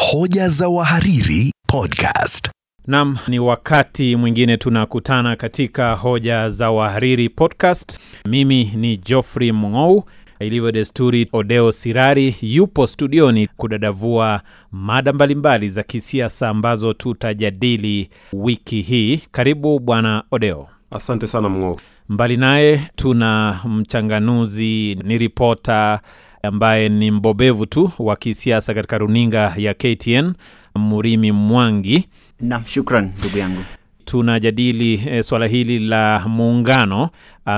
Hoja za wahariri podcast. Nam, ni wakati mwingine tunakutana katika hoja za wahariri podcast. Mimi ni Geoffrey Mng'ou. Ilivyo desturi, Odeo Sirari yupo studioni kudadavua mada mbalimbali za kisiasa ambazo tutajadili wiki hii. Karibu bwana Odeo. Asante sana Mng'ou. Mbali naye tuna mchanganuzi, ni ripota ambaye ni mbobevu tu wa kisiasa katika runinga ya KTN, Murimi Mwangi. Naam, shukran ndugu yangu. Tunajadili e, swala hili la muungano,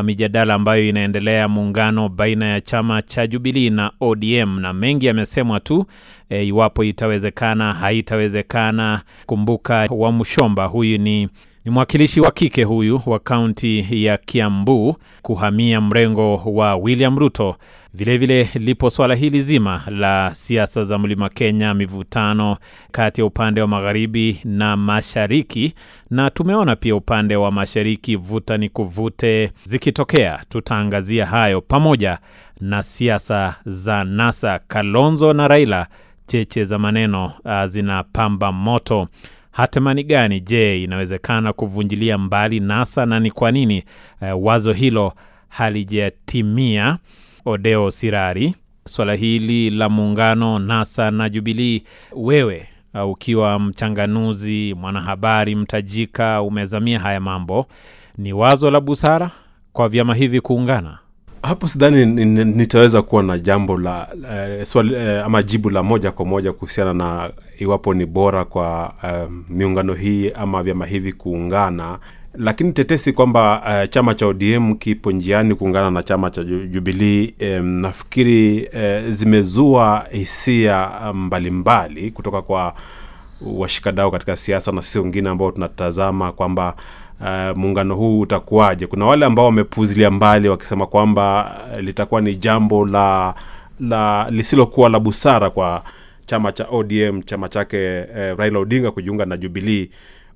mijadala ambayo inaendelea, muungano baina ya chama cha Jubilii na ODM, na mengi yamesemwa tu e, iwapo itawezekana, haitawezekana. Kumbuka Wamushomba huyu ni ni mwakilishi wa kike huyu wa kaunti ya Kiambu kuhamia mrengo wa William Ruto. Vilevile vile lipo swala hili zima la siasa za mlima Kenya, mivutano kati ya upande wa magharibi na mashariki, na tumeona pia upande wa mashariki vuta ni kuvute zikitokea. Tutaangazia hayo pamoja na siasa za NASA. Kalonzo na Raila, cheche za maneno uh, zinapamba moto. Hatima ni gani? Je, inawezekana kuvunjilia mbali NASA na ni kwa nini uh, wazo hilo halijatimia? Odeo Sirari, swala hili la muungano NASA na Jubilii, wewe uh, ukiwa mchanganuzi, mwanahabari mtajika, umezamia haya mambo, ni wazo la busara kwa vyama hivi kuungana? Hapo sidhani nitaweza kuwa na jambo la eh, swali, eh, ama jibu la moja kwa moja kuhusiana na iwapo ni bora kwa um, miungano hii ama vyama hivi kuungana lakini tetesi kwamba uh, chama cha ODM kipo njiani kuungana na chama cha Jubilii um, nafikiri uh, zimezua hisia mbalimbali mbali, kutoka kwa washikadau katika siasa na sisi wengine ambao tunatazama kwamba uh, muungano huu utakuwaje. Kuna wale ambao wamepuzilia mbali wakisema kwamba uh, litakuwa ni jambo la, la lisilokuwa la busara kwa chama cha ODM chama chake eh, Raila Odinga kujiunga na Jubilii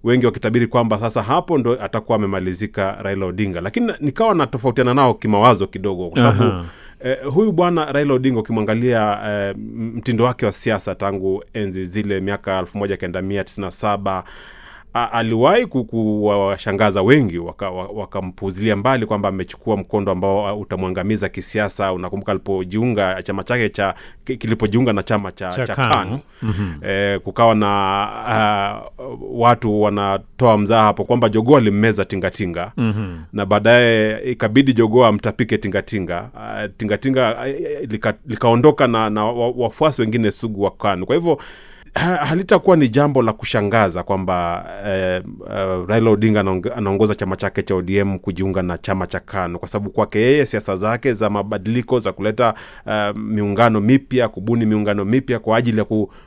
wengi wakitabiri kwamba sasa hapo ndo atakuwa amemalizika Raila Odinga, lakini nikawa natofautiana nao kimawazo kidogo, kwa sababu eh, huyu bwana Raila Odinga ukimwangalia eh, mtindo wake wa siasa tangu enzi zile miaka elfu moja kenda mia tisini na saba aliwahi kuwashangaza wengi wakampuzilia waka mbali kwamba amechukua mkondo ambao utamwangamiza kisiasa. Unakumbuka alipojiunga chama chake cha kilipojiunga na chama cha, cha, cha KANU mm-hmm. E, kukawa na uh, watu wanatoa mzaa hapo kwamba jogoo alimmeza tingatinga mm-hmm. na baadaye ikabidi jogoo amtapike tingatinga uh, tingatinga uh, lika, likaondoka na, na wafuasi wengine sugu wa KANU kwa hivyo halitakuwa ni jambo la kushangaza kwamba eh, uh, Raila Odinga anaongoza chama chake cha ODM kujiunga na chama cha KANU kwa sababu kwake yeye siasa zake za mabadiliko za kuleta uh, miungano mipya, kubuni miungano mipya kwa ajili ya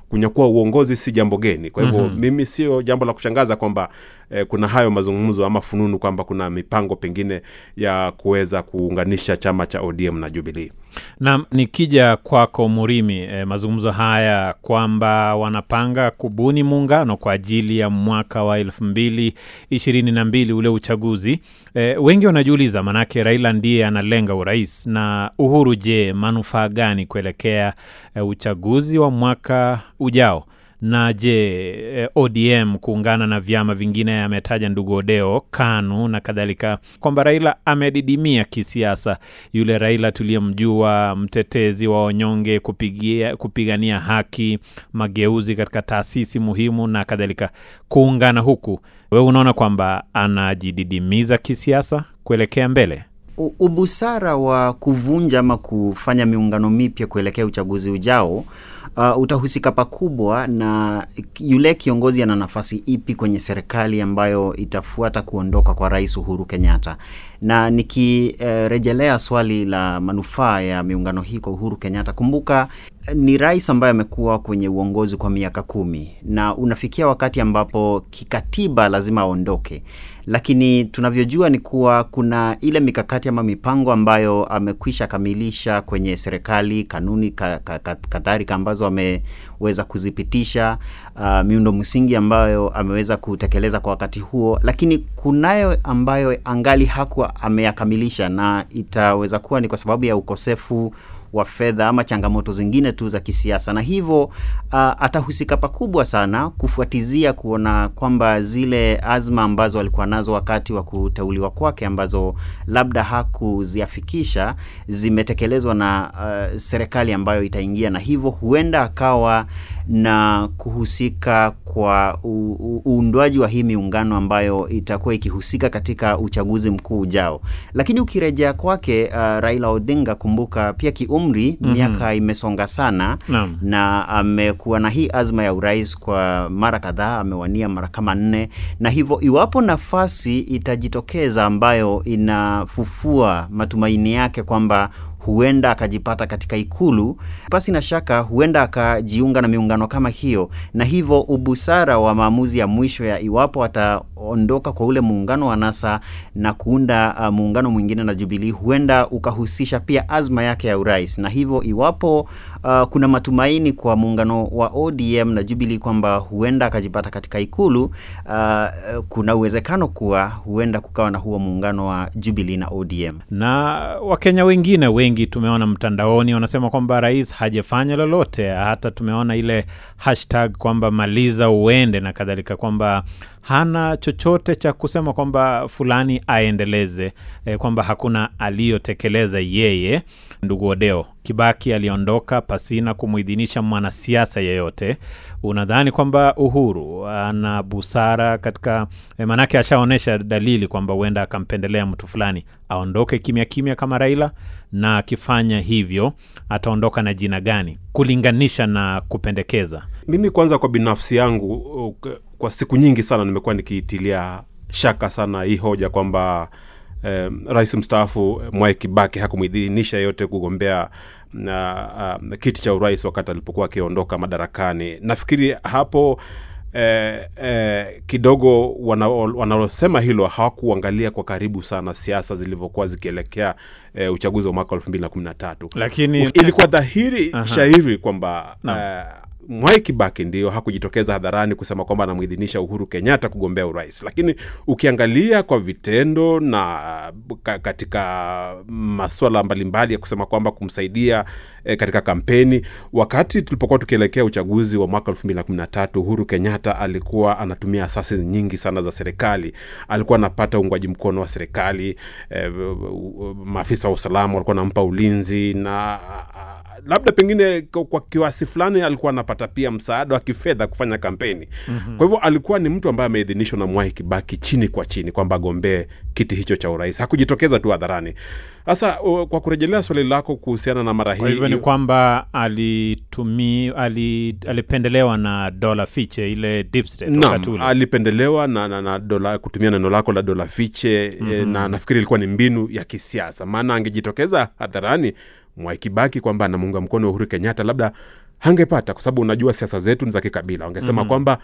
kunyakua uongozi si jambo geni. Kwa hivyo mm-hmm. mimi sio jambo la kushangaza kwamba eh, kuna hayo mazungumzo ama fununu kwamba kuna mipango pengine ya kuweza kuunganisha chama cha ODM na jubilii nam nikija kwako Murimi, eh, mazungumzo haya kwamba wanapanga kubuni muungano kwa ajili ya mwaka wa elfu mbili ishirini na mbili ule uchaguzi eh, wengi wanajiuliza, manake Raila ndiye analenga urais na Uhuru. Je, manufaa gani kuelekea eh, uchaguzi wa mwaka ujao? Na je, eh, ODM kuungana na vyama vingine, ametaja ndugu Odeo, KANU na kadhalika, kwamba Raila amedidimia kisiasa. Yule Raila tuliyemjua, mtetezi wa wanyonge, kupigia, kupigania haki, mageuzi katika taasisi muhimu na kadhalika, kuungana huku, wewe unaona kwamba anajididimiza kisiasa kuelekea mbele? Ubusara wa kuvunja ama kufanya miungano mipya kuelekea uchaguzi ujao uh, utahusika pakubwa na yule kiongozi ana nafasi ipi kwenye serikali ambayo itafuata kuondoka kwa Rais Uhuru Kenyatta. Na nikirejelea uh, swali la manufaa ya miungano hii kwa Uhuru Kenyatta, kumbuka ni rais ambaye amekuwa kwenye uongozi kwa miaka kumi na unafikia wakati ambapo kikatiba lazima aondoke, lakini tunavyojua ni kuwa kuna ile mikakati ama mipango ambayo amekwisha kamilisha kwenye serikali, kanuni kadhalika ka, ka, ka ambazo ameweza kuzipitisha, uh, miundo msingi ambayo ameweza kutekeleza kwa wakati huo, lakini kunayo ambayo angali hakuwa ameyakamilisha, na itaweza kuwa ni kwa sababu ya ukosefu wa fedha ama changamoto zingine tu za kisiasa, na hivyo uh, atahusika pakubwa sana kufuatizia kuona kwamba zile azma ambazo alikuwa nazo wakati wa kuteuliwa kwake ambazo labda hakuziafikisha zimetekelezwa na uh, serikali ambayo itaingia, na hivyo huenda akawa na kuhusika kwa uundwaji wa hii miungano ambayo itakuwa ikihusika katika uchaguzi mkuu ujao. Lakini ukirejea kwake uh, Raila Odinga, kumbuka pia kiumri mm -hmm. miaka imesonga sana no. na amekuwa na hii azma ya urais kwa mara kadhaa, amewania mara kama nne, na hivyo iwapo nafasi itajitokeza ambayo inafufua matumaini yake kwamba huenda akajipata katika ikulu, pasi na shaka huenda akajiunga na miungano kama hiyo, na hivyo ubusara wa maamuzi ya mwisho ya iwapo ataondoka kwa ule muungano wa NASA na kuunda uh, muungano mwingine na Jubilee huenda ukahusisha pia azma yake ya urais, na hivyo iwapo uh, kuna matumaini kwa muungano wa ODM na Jubilee kwamba huenda akajipata katika ikulu uh, kuna uwezekano kuwa huenda kukawa na huo muungano wa Jubilee na ODM na Wakenya wengine wengi tumeona mtandaoni wanasema kwamba rais hajafanya lolote. Hata tumeona ile hashtag kwamba maliza uende na kadhalika, kwamba hana chochote cha kusema kwamba fulani aendeleze, e, kwamba hakuna aliyotekeleza yeye. Ndugu Odeo, Kibaki aliondoka pasina kumwidhinisha mwanasiasa yeyote. Unadhani kwamba Uhuru ana busara katika e, maanake ashaonyesha dalili kwamba huenda akampendelea mtu fulani, aondoke kimya kimya kama Raila? Na akifanya hivyo ataondoka na jina gani kulinganisha na kupendekeza? Mimi kwanza, kwa binafsi yangu, kwa siku nyingi sana nimekuwa nikiitilia shaka sana hii hoja kwamba eh, rais mstaafu Mwai Kibaki hakumwidhinisha yeyote kugombea na uh, kiti cha urais wakati alipokuwa akiondoka madarakani. Nafikiri hapo eh, eh, kidogo wanalosema wana hilo hawakuangalia kwa karibu sana siasa zilivyokuwa zikielekea eh, uchaguzi wa mwaka elfu mbili na kumi na tatu, lakini ilikuwa dhahiri shahiri kwamba no. eh, Mwai Kibaki ndio hakujitokeza hadharani kusema kwamba anamwidhinisha Uhuru Kenyatta kugombea urais, lakini ukiangalia kwa vitendo na katika maswala mbalimbali ya kusema kwamba kumsaidia e, katika kampeni, wakati tulipokuwa tukielekea uchaguzi wa mwaka elfu mbili na kumi na tatu Uhuru Kenyatta alikuwa anatumia asasi nyingi sana za serikali, alikuwa anapata uungwaji mkono wa serikali e, maafisa wa usalama walikuwa anampa ulinzi na labda pengine kwa kiwasi fulani alikuwa anapata pia msaada wa kifedha kufanya kampeni. mm-hmm. Kwa hivyo alikuwa ni mtu ambaye ameidhinishwa na Mwai Kibaki chini kwa chini kwamba agombee kiti hicho cha urais, hakujitokeza tu hadharani. Sasa kwa kurejelea swali lako kuhusiana na mara hii, kwa hivyo ni kwamba alitumi ali, alipendelewa na dola fiche ile deep state wakati ule. alipendelewa na, na, na dola, kutumia neno lako la dola fiche mm-hmm. E, na nafikiri ilikuwa ni mbinu ya kisiasa, maana angejitokeza hadharani Mwai Kibaki kwamba anamuunga mkono Uhuru Kenyatta, labda hangepata, kwa sababu unajua siasa zetu ni za kikabila. Wangesema mm-hmm. kwamba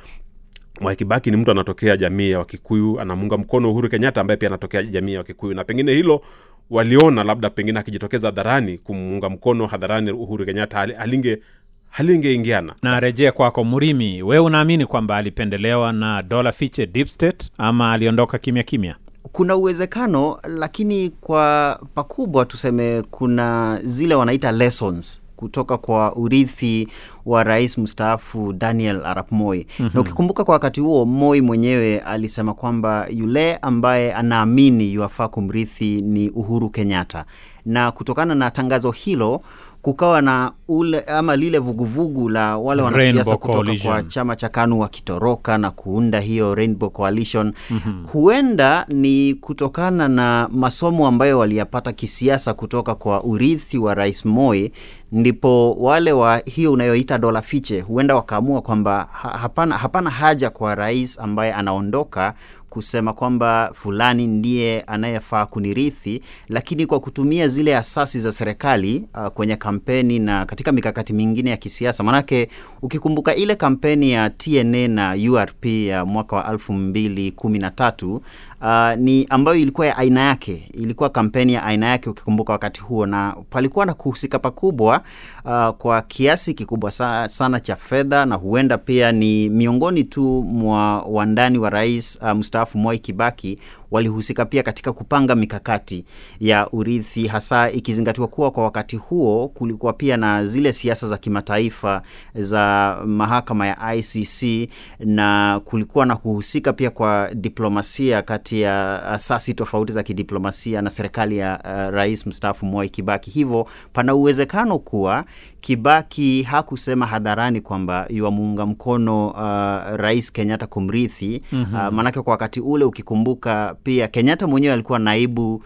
Mwaikibaki ni mtu anatokea jamii ya Wakikuyu, anamuunga mkono Uhuru Kenyatta ambaye pia anatokea jamii ya Wakikuyu, na pengine hilo waliona labda pengine akijitokeza hadharani kumuunga mkono hadharani Uhuru Kenyatta alinge halingeingiana. Narejea kwako Murimi, wewe unaamini kwamba alipendelewa na dola fiche deep state ama aliondoka kimya kimya? Kuna uwezekano, lakini kwa pakubwa tuseme kuna zile wanaita lessons kutoka kwa urithi wa rais mstaafu Daniel Arap Moi. mm-hmm. Na ukikumbuka kwa wakati huo Moi mwenyewe alisema kwamba yule ambaye anaamini yuafaa kumrithi ni Uhuru Kenyatta, na kutokana na tangazo hilo kukawa na ule ama lile vuguvugu la wale wanasiasa kutoka Coalition. kwa chama cha KANU wakitoroka na kuunda hiyo Rainbow Coalition. mm-hmm. Huenda ni kutokana na masomo ambayo waliyapata kisiasa kutoka kwa urithi wa rais Moi, ndipo wale wa hiyo unayoita dola fiche huenda wakaamua kwamba hapana, hapana haja kwa rais ambaye anaondoka kusema kwamba fulani ndiye anayefaa kunirithi, lakini kwa kutumia zile asasi za serikali uh, kwenye kampeni na katika mikakati mingine ya kisiasa. Manake ukikumbuka ile kampeni ya TNA na URP ya mwaka wa elfu mbili kumi na tatu uh, ni ambayo ilikuwa ya aina yake, ilikuwa kampeni ya aina yake ukikumbuka wakati huo, na palikuwa na kuhusika pakubwa uh, kwa kiasi kikubwa sa, sana cha fedha, na huenda pia ni miongoni tu mwa wandani wa rais uh, mstaafu Mwai Kibaki walihusika pia katika kupanga mikakati ya urithi, hasa ikizingatiwa kuwa kwa wakati huo kulikuwa pia na zile siasa za kimataifa za mahakama ya ICC na kulikuwa na kuhusika pia kwa diplomasia kati ya asasi tofauti za kidiplomasia na serikali ya uh, rais mstaafu Mwai Kibaki. Hivyo pana uwezekano kuwa Kibaki hakusema hadharani kwamba yuamuunga mkono uh, rais Kenyatta kumrithi. mm-hmm. Uh, maanake kwa wakati ule ukikumbuka, pia Kenyatta mwenyewe alikuwa naibu uh,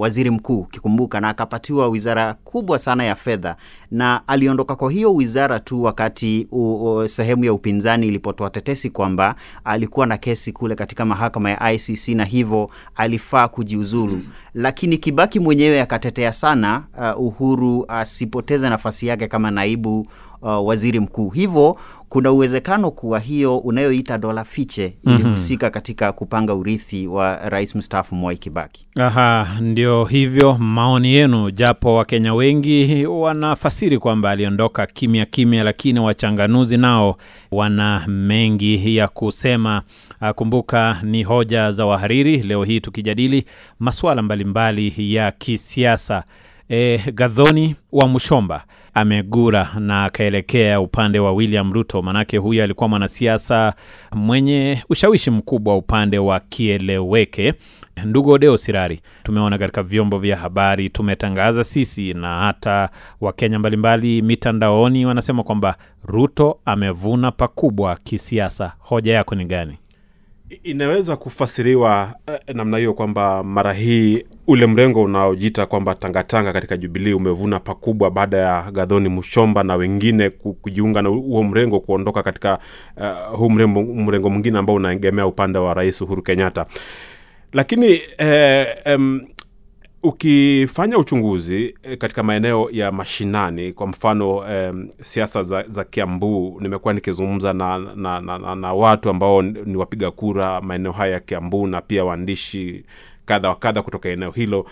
waziri mkuu ukikumbuka, na akapatiwa wizara kubwa sana ya fedha, na aliondoka kwa hiyo wizara tu wakati u, u, sehemu ya upinzani ilipotoa tetesi kwamba alikuwa na kesi kule katika mahakama ya ICC na hivyo alifaa kujiuzulu. Lakini Kibaki mwenyewe akatetea sana uh, Uhuru asipoteze nafasi yake kama naibu uh, waziri mkuu. Hivyo kuna uwezekano kuwa hiyo unayoita dola fiche ilihusika katika kupanga urithi wa rais mstaafu Mwai Kibaki. Aha, ndio hivyo maoni yenu, japo Wakenya wengi wanafasiri kwamba aliondoka kimya kimya, lakini wachanganuzi nao wana mengi ya kusema. Ah, Kumbuka ni hoja za wahariri, leo hii tukijadili masuala mbalimbali ya kisiasa. E, Gadhoni wa Mushomba amegura na akaelekea upande wa William Ruto, manake huyu alikuwa mwanasiasa mwenye ushawishi mkubwa upande wa kieleweke. Ndugu Odeo Sirari, tumeona katika vyombo vya habari, tumetangaza sisi na hata Wakenya mbalimbali mitandaoni wanasema kwamba Ruto amevuna pakubwa kisiasa. Hoja yako ni gani? inaweza kufasiriwa eh, namna hiyo kwamba mara hii ule mrengo unaojiita kwamba tangatanga katika Jubilii umevuna pakubwa baada ya Gadhoni Mushomba na wengine kujiunga na huo mrengo kuondoka katika uh, huu mrengo mwingine ambao unaegemea upande wa Rais Uhuru Kenyatta. Lakini eh, em, ukifanya uchunguzi eh, katika maeneo ya mashinani, kwa mfano eh, siasa za, za Kiambu, nimekuwa nikizungumza na, na, na, na, na watu ambao ni wapiga kura maeneo haya ya Kiambu na pia waandishi kadha wa kadha kutoka eneo hilo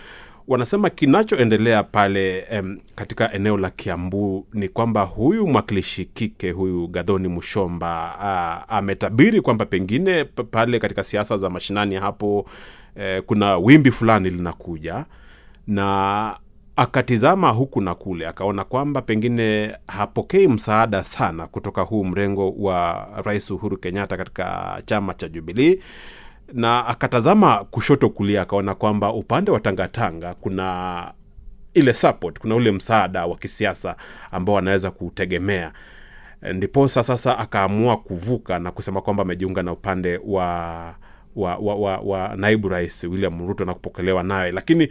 wanasema kinachoendelea pale em, katika eneo la Kiambu ni kwamba huyu mwakilishi kike huyu Gadhoni Mushomba ametabiri kwamba pengine pale katika siasa za mashinani hapo eh, kuna wimbi fulani linakuja na akatizama huku na kule akaona kwamba pengine hapokei msaada sana kutoka huu mrengo wa Rais Uhuru Kenyatta katika chama cha Jubilii na akatazama kushoto kulia akaona kwamba upande wa Tangatanga kuna ile support, kuna ule msaada wa kisiasa ambao anaweza kutegemea. Ndiposa sasa akaamua kuvuka na kusema kwamba amejiunga na upande wa wa, wa, wa, wa naibu rais William Ruto na kupokelewa naye, lakini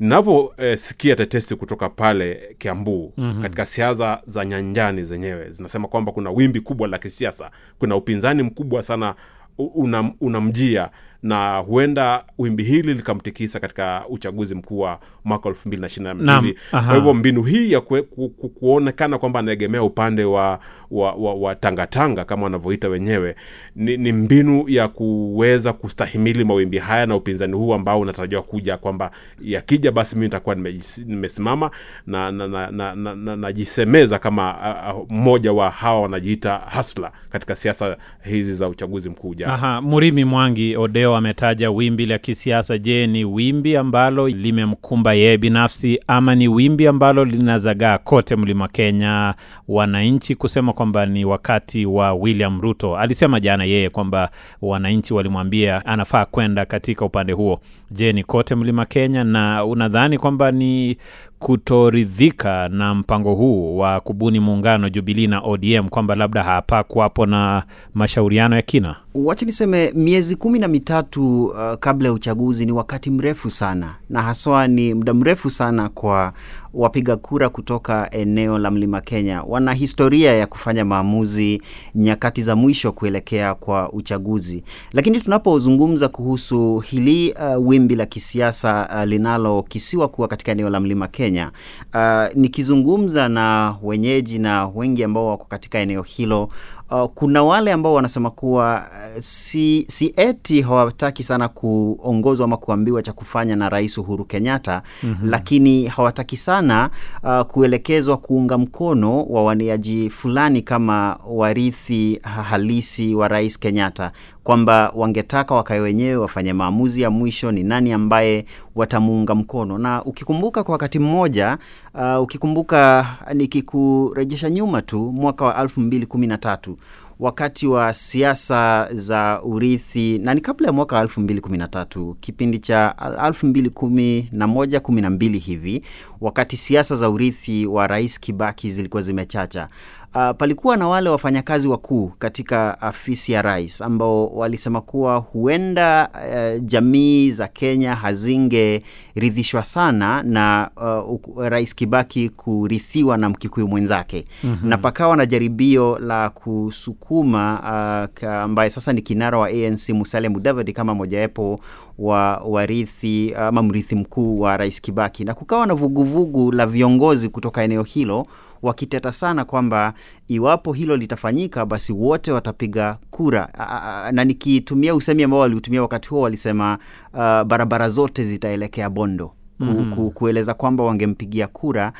navyosikia eh, tetesi kutoka pale Kiambu mm-hmm. katika siasa za nyanjani zenyewe zinasema kwamba kuna wimbi kubwa la kisiasa, kuna upinzani mkubwa sana unam, unamjia na huenda wimbi hili likamtikisa katika uchaguzi mkuu wa mwaka elfu mbili na ishirini na mbili. Kwa hivyo mbinu hii ya kue, ku, ku, kuonekana kwamba anaegemea upande wa, wa, wa, wa tangatanga kama wanavyoita wenyewe ni, ni mbinu ya kuweza kustahimili mawimbi haya na upinzani huu ambao unatarajiwa kuja kwamba yakija basi mimi nitakuwa nimesimama na najisemeza na, na, na, na, najisemeza kama uh, uh, mmoja wa hawa wanajiita hasla katika siasa hizi za uchaguzi mkuu ujao. Murimi Mwangi Odeo ametaja wimbi la kisiasa. Je, ni wimbi ambalo limemkumba yeye binafsi ama ni wimbi ambalo linazagaa kote mlima Kenya, wananchi kusema kwamba ni wakati wa William Ruto? Alisema jana yeye kwamba wananchi walimwambia anafaa kwenda katika upande huo. Je, ni kote mlima Kenya, na unadhani kwamba ni kutoridhika na mpango huu wa kubuni muungano Jubilii na ODM kwamba labda hapa kuwapo na mashauriano ya kina? Wacha niseme miezi kumi na mitatu uh, kabla ya uchaguzi ni wakati mrefu sana, na haswa ni muda mrefu sana kwa wapiga kura kutoka eneo la Mlima Kenya wana historia ya kufanya maamuzi nyakati za mwisho kuelekea kwa uchaguzi. Lakini tunapozungumza kuhusu hili uh, wimbi la kisiasa uh, linalokisiwa kuwa katika eneo la Mlima Kenya, uh, nikizungumza na wenyeji na wengi ambao wako katika eneo hilo Uh, kuna wale ambao wanasema kuwa uh, si, si eti hawataki sana kuongozwa ama kuambiwa cha kufanya na Rais Uhuru Kenyatta mm-hmm. Lakini hawataki sana uh, kuelekezwa kuunga mkono wawaniaji fulani kama warithi halisi wa Rais Kenyatta, kwamba wangetaka wakae wenyewe wafanye maamuzi ya mwisho ni nani ambaye watamuunga mkono. Na ukikumbuka kwa wakati mmoja uh, ukikumbuka nikikurejesha nyuma tu mwaka wa elfu mbili kumi na tatu wakati wa siasa za urithi na ni kabla ya mwaka wa elfu mbili kumi na tatu kipindi cha elfu mbili kumi na moja kumi na mbili hivi, wakati siasa za urithi wa Rais Kibaki zilikuwa zimechacha. Uh, palikuwa na wale wafanyakazi wakuu katika afisi ya rais ambao walisema kuwa huenda uh, jamii za Kenya hazingeridhishwa sana na uh, Rais Kibaki kurithiwa na Mkikuyu mwenzake mm-hmm. na pakawa na jaribio la kusukuma uh, ambaye sasa ni kinara wa ANC Musalia Mudavadi kama mojawapo wa warithi ama mrithi mkuu wa Rais Kibaki, na kukawa na vuguvugu la viongozi kutoka eneo hilo wakiteta sana kwamba iwapo hilo litafanyika basi wote watapiga kura. Na nikitumia usemi ambao waliutumia wakati huo, walisema uh, barabara zote zitaelekea Bondo. Mm-hmm. Ku, kueleza kwamba wangempigia kura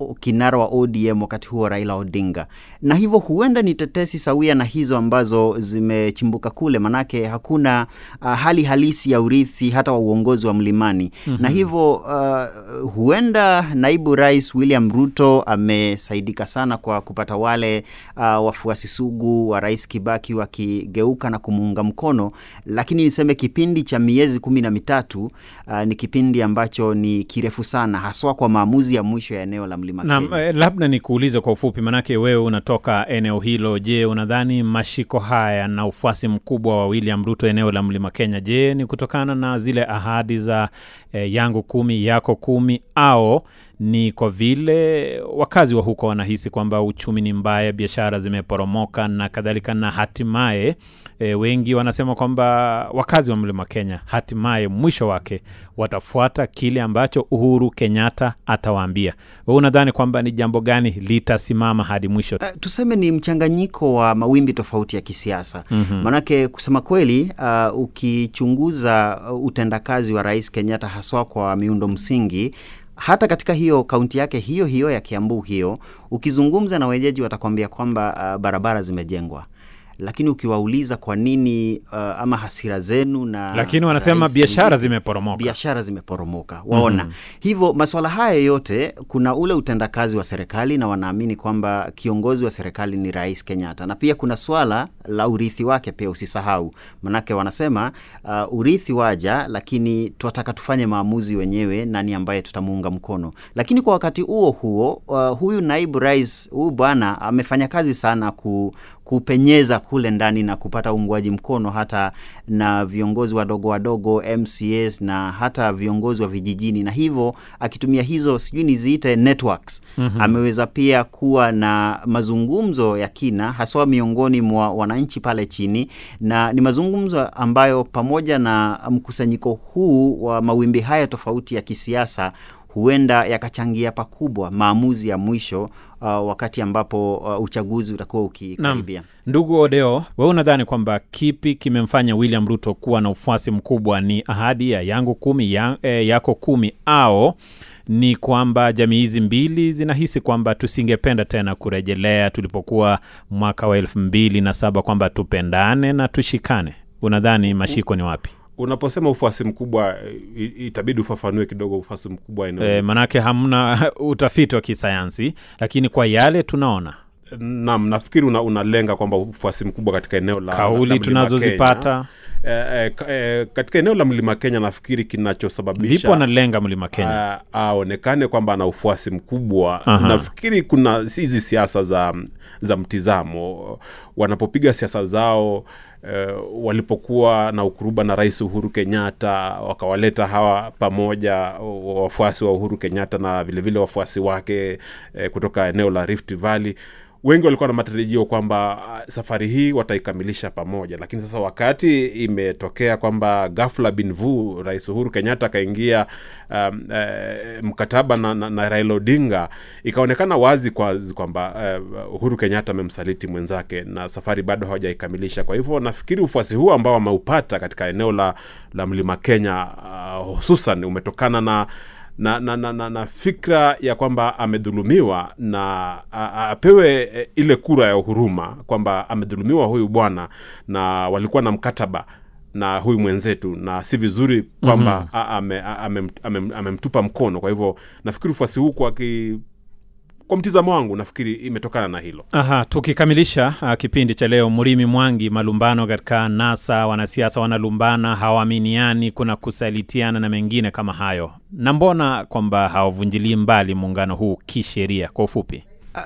uh, kinara wa ODM wakati huo Raila Odinga, na hivyo huenda ni tetesi sawia na hizo ambazo zimechimbuka kule, manake hakuna uh, hali halisi ya urithi hata wa uongozi wa mlimani. Mm-hmm. Na hivyo uh, huenda naibu rais William Ruto amesaidika sana kwa kupata wale uh, wafuasi sugu wa Rais Kibaki wakigeuka na kumuunga mkono, lakini niseme kipindi cha miezi kumi na mitatu uh, ni kipindi ambacho ni kirefu sana haswa kwa maamuzi ya mwisho ya eneo la Mlima Kenya. Na labda nikuulize kwa ufupi, manake wewe unatoka eneo hilo. Je, unadhani mashiko haya na ufuasi mkubwa wa William Ruto eneo la Mlima Kenya, je, ni kutokana na zile ahadi za eh, yangu kumi yako kumi au ni kwa vile wakazi wa huko wanahisi kwamba uchumi ni mbaya, biashara zimeporomoka na kadhalika, na hatimaye e, wengi wanasema kwamba wakazi wa Mlima Kenya hatimaye mwisho wake watafuata kile ambacho Uhuru Kenyatta atawaambia. Wewe unadhani kwamba ni jambo gani litasimama hadi mwisho? Uh, tuseme ni mchanganyiko wa mawimbi tofauti ya kisiasa mm-hmm. Maanake kusema kweli, uh, ukichunguza utendakazi wa Rais Kenyatta haswa kwa miundo msingi hata katika hiyo kaunti yake hiyo hiyo ya Kiambu hiyo, ukizungumza na wenyeji watakwambia kwamba uh, barabara zimejengwa lakini ukiwauliza kwa nini uh, ama hasira zenu na lakini wanasema biashara zimeporomoka, biashara zimeporomoka waona. mm -hmm. Hivyo masuala haya yote, kuna ule utendakazi wa serikali na wanaamini kwamba kiongozi wa serikali ni Rais Kenyatta, na pia kuna swala la urithi wake pia usisahau, manake wanasema uh, urithi waja, lakini tunataka tufanye maamuzi wenyewe, nani ambaye tutamuunga mkono. Lakini kwa wakati huo huo uh, huyu naibu rais huyu bwana amefanya kazi sana ku, kupenyeza kule ndani na kupata uungwaji mkono hata na viongozi wadogo wadogo MCAs na hata viongozi wa vijijini, na hivyo akitumia hizo sijui niziite networks mm-hmm. ameweza pia kuwa na mazungumzo ya kina haswa miongoni mwa wananchi pale chini, na ni mazungumzo ambayo pamoja na mkusanyiko huu wa mawimbi haya tofauti ya kisiasa huenda yakachangia pakubwa maamuzi ya mwisho uh, wakati ambapo uh, uchaguzi utakuwa ukikaribia. Ndugu Odeo, wewe unadhani kwamba kipi kimemfanya William Ruto kuwa na ufuasi mkubwa? Ni ahadi ya yangu kumi ya, eh, yako kumi au ni kwamba jamii hizi mbili zinahisi kwamba tusingependa tena kurejelea tulipokuwa mwaka wa elfu mbili na saba kwamba tupendane na tushikane? Unadhani mashiko ni wapi? Unaposema ufuasi mkubwa itabidi ufafanue kidogo ufuasi mkubwa eneo e, manake hamna utafiti wa kisayansi, lakini kwa yale tunaona. Nam nafikiri una, unalenga kwamba ufuasi mkubwa katika eneo la kauli tunazozipata. E, e, katika eneo la mlima Kenya nafikiri kinachosababisha ndipo analenga mlima Kenya. aonekane kwamba ana ufuasi mkubwa. Aha. nafikiri kuna hizi siasa za za mtizamo. Wanapopiga siasa zao eh, walipokuwa na ukuruba na rais uhuru kenyatta wakawaleta hawa pamoja wafuasi wa uhuru kenyatta na vilevile wafuasi wake uh, kutoka eneo la rift valley wengi walikuwa na matarajio kwamba ah, safari hii wataikamilisha pamoja. Lakini sasa wakati imetokea kwamba gafla binvu rais uhuru kenyatta akaingia um, eh, mkataba na, na, na raila odinga ikaonekana wazi kwazi kwamba uh, uhuru kenyatta amemsaliti mwenzake na safari bado hawajaikamilisha kwa hivyo nafikiri ufuasi huu ambao ameupata katika eneo la, la mlima kenya uh, hususan umetokana na na, na, na, na, na fikra ya kwamba amedhulumiwa na apewe e, ile kura ya huruma kwamba amedhulumiwa huyu bwana na walikuwa na mkataba na huyu mwenzetu na si vizuri kwamba mm-hmm. amemtupa ame, ame, ame, mkono kwa hivyo nafikiri ufuasi huu kwa, ki, kwa mtizamo wangu nafikiri imetokana na hilo. Aha, tukikamilisha uh, kipindi cha leo, Mrimi Mwangi, malumbano katika NASA, wanasiasa wanalumbana, hawaaminiani, kuna kusalitiana na mengine kama hayo, na mbona kwamba hawavunjilii mbali muungano huu kisheria? Kwa ufupi,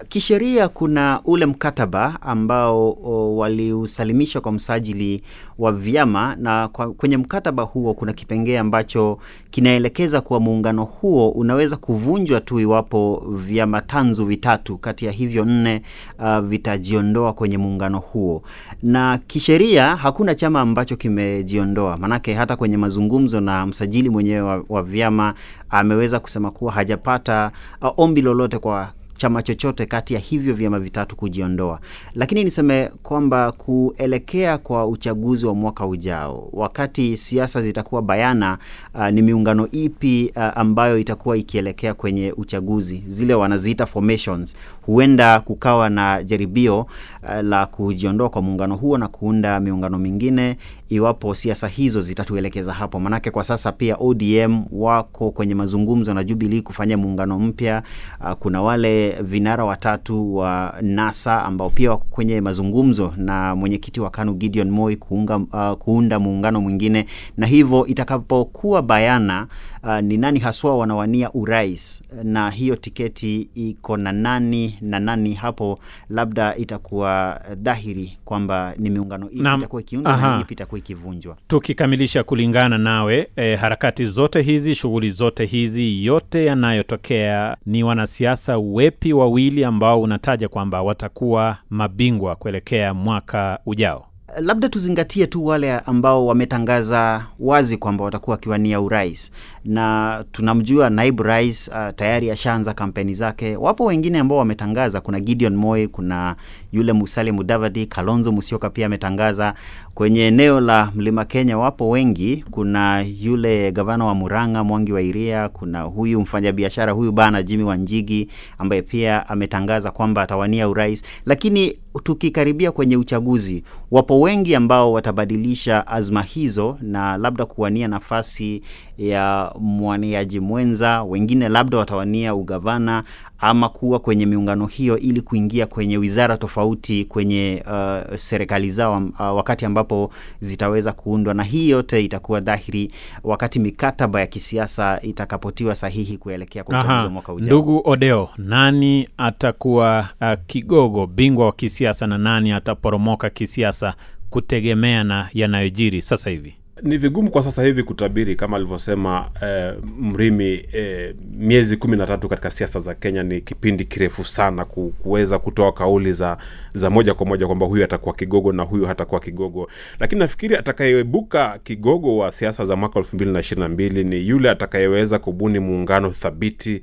Kisheria kuna ule mkataba ambao waliusalimisha kwa msajili wa vyama na kwa, kwenye mkataba huo kuna kipengee ambacho kinaelekeza kuwa muungano huo unaweza kuvunjwa tu iwapo vyama tanzu vitatu kati ya hivyo nne uh, vitajiondoa kwenye muungano huo, na kisheria hakuna chama ambacho kimejiondoa, manake hata kwenye mazungumzo na msajili mwenyewe wa, wa vyama ameweza kusema kuwa hajapata uh, ombi lolote kwa chama chochote kati ya hivyo vyama vitatu kujiondoa. Lakini niseme kwamba kuelekea kwa uchaguzi wa mwaka ujao, wakati siasa zitakuwa bayana, uh, ni miungano ipi uh, ambayo itakuwa ikielekea kwenye uchaguzi, zile wanaziita formations, huenda kukawa na jaribio uh, la kujiondoa kwa muungano huo na kuunda miungano mingine iwapo siasa hizo zitatuelekeza hapo. Manake kwa sasa pia ODM wako kwenye mazungumzo na Jubilee kufanya muungano mpya. Uh, kuna wale vinara watatu wa NASA ambao pia wako kwenye mazungumzo na mwenyekiti wa KANU Gideon Moi kuunga, uh, kuunda muungano mwingine, na hivyo itakapokuwa bayana uh, ni nani haswa wanawania urais na hiyo tiketi iko na nani na nani, hapo labda itakuwa dhahiri kwamba ni miungano ipi itakuwa ikiundwa na ipi itakuwa ikivunjwa. tukikamilisha kulingana nawe, e, harakati zote hizi, shughuli zote hizi, yote yanayotokea, ni wanasiasa wepi wawili ambao unataja kwamba watakuwa mabingwa kuelekea mwaka ujao? Labda tuzingatie tu wale ambao wametangaza wazi kwamba watakuwa wakiwania urais, na tunamjua naibu rais uh, tayari ashaanza kampeni zake. Wapo wengine ambao wametangaza, kuna Gideon Moi, kuna yule Musalia Mudavadi, Kalonzo Musyoka pia ametangaza. Kwenye eneo la Mlima Kenya wapo wengi, kuna yule gavana wa Murang'a Mwangi wa Iria, kuna huyu mfanyabiashara huyu bana Jimmy Wanjigi ambaye pia ametangaza kwamba atawania urais, lakini tukikaribia kwenye uchaguzi, wapo wengi ambao watabadilisha azma hizo na labda kuwania nafasi ya mwaniaji mwenza, wengine labda watawania ugavana ama kuwa kwenye miungano hiyo ili kuingia kwenye wizara tofauti kwenye uh, serikali zao uh, wakati ambapo zitaweza kuundwa, na hii yote itakuwa dhahiri wakati mikataba ya kisiasa itakapotiwa sahihi kuelekea kwa uchaguzi mwaka ujao. ndugu Odeo, nani atakuwa uh, kigogo bingwa wa kisiasa na nani ataporomoka kisiasa kutegemea na yanayojiri sasa hivi? Ni vigumu kwa sasa hivi kutabiri kama alivyosema eh, mrimi eh, miezi kumi na tatu katika siasa za kenya ni kipindi kirefu sana ku- kuweza kutoa kauli za za moja kwa moja kwamba huyu atakuwa kigogo na huyu hatakuwa kigogo. Lakini nafikiri atakayeebuka kigogo wa siasa za mwaka elfu mbili na ishirini mbili ni yule atakayeweza kubuni muungano thabiti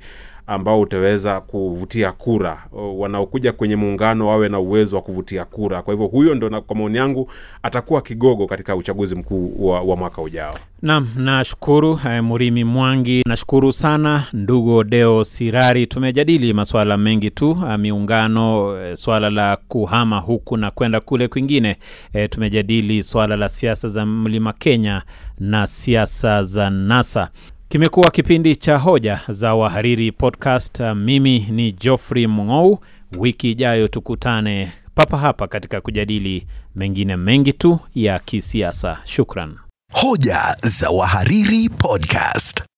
ambao utaweza kuvutia kura wanaokuja kwenye muungano wawe na uwezo wa kuvutia kura kwa hivyo huyo ndo kwa maoni yangu atakuwa kigogo katika uchaguzi mkuu wa, wa mwaka ujao Naam, nashukuru eh, Murimi Mwangi, nashukuru sana ndugu Odeo Sirari. Tumejadili masuala mengi tu, eh, miungano, eh, swala la kuhama huku na kwenda kule kwingine. E, tumejadili swala la siasa za mlima Kenya na siasa za NASA. Kimekuwa kipindi cha hoja za wahariri podcast. Mimi ni Geoffrey Mng'ou. Wiki ijayo tukutane papa hapa katika kujadili mengine mengi tu ya kisiasa. Shukran. Hoja za Wahariri Podcast.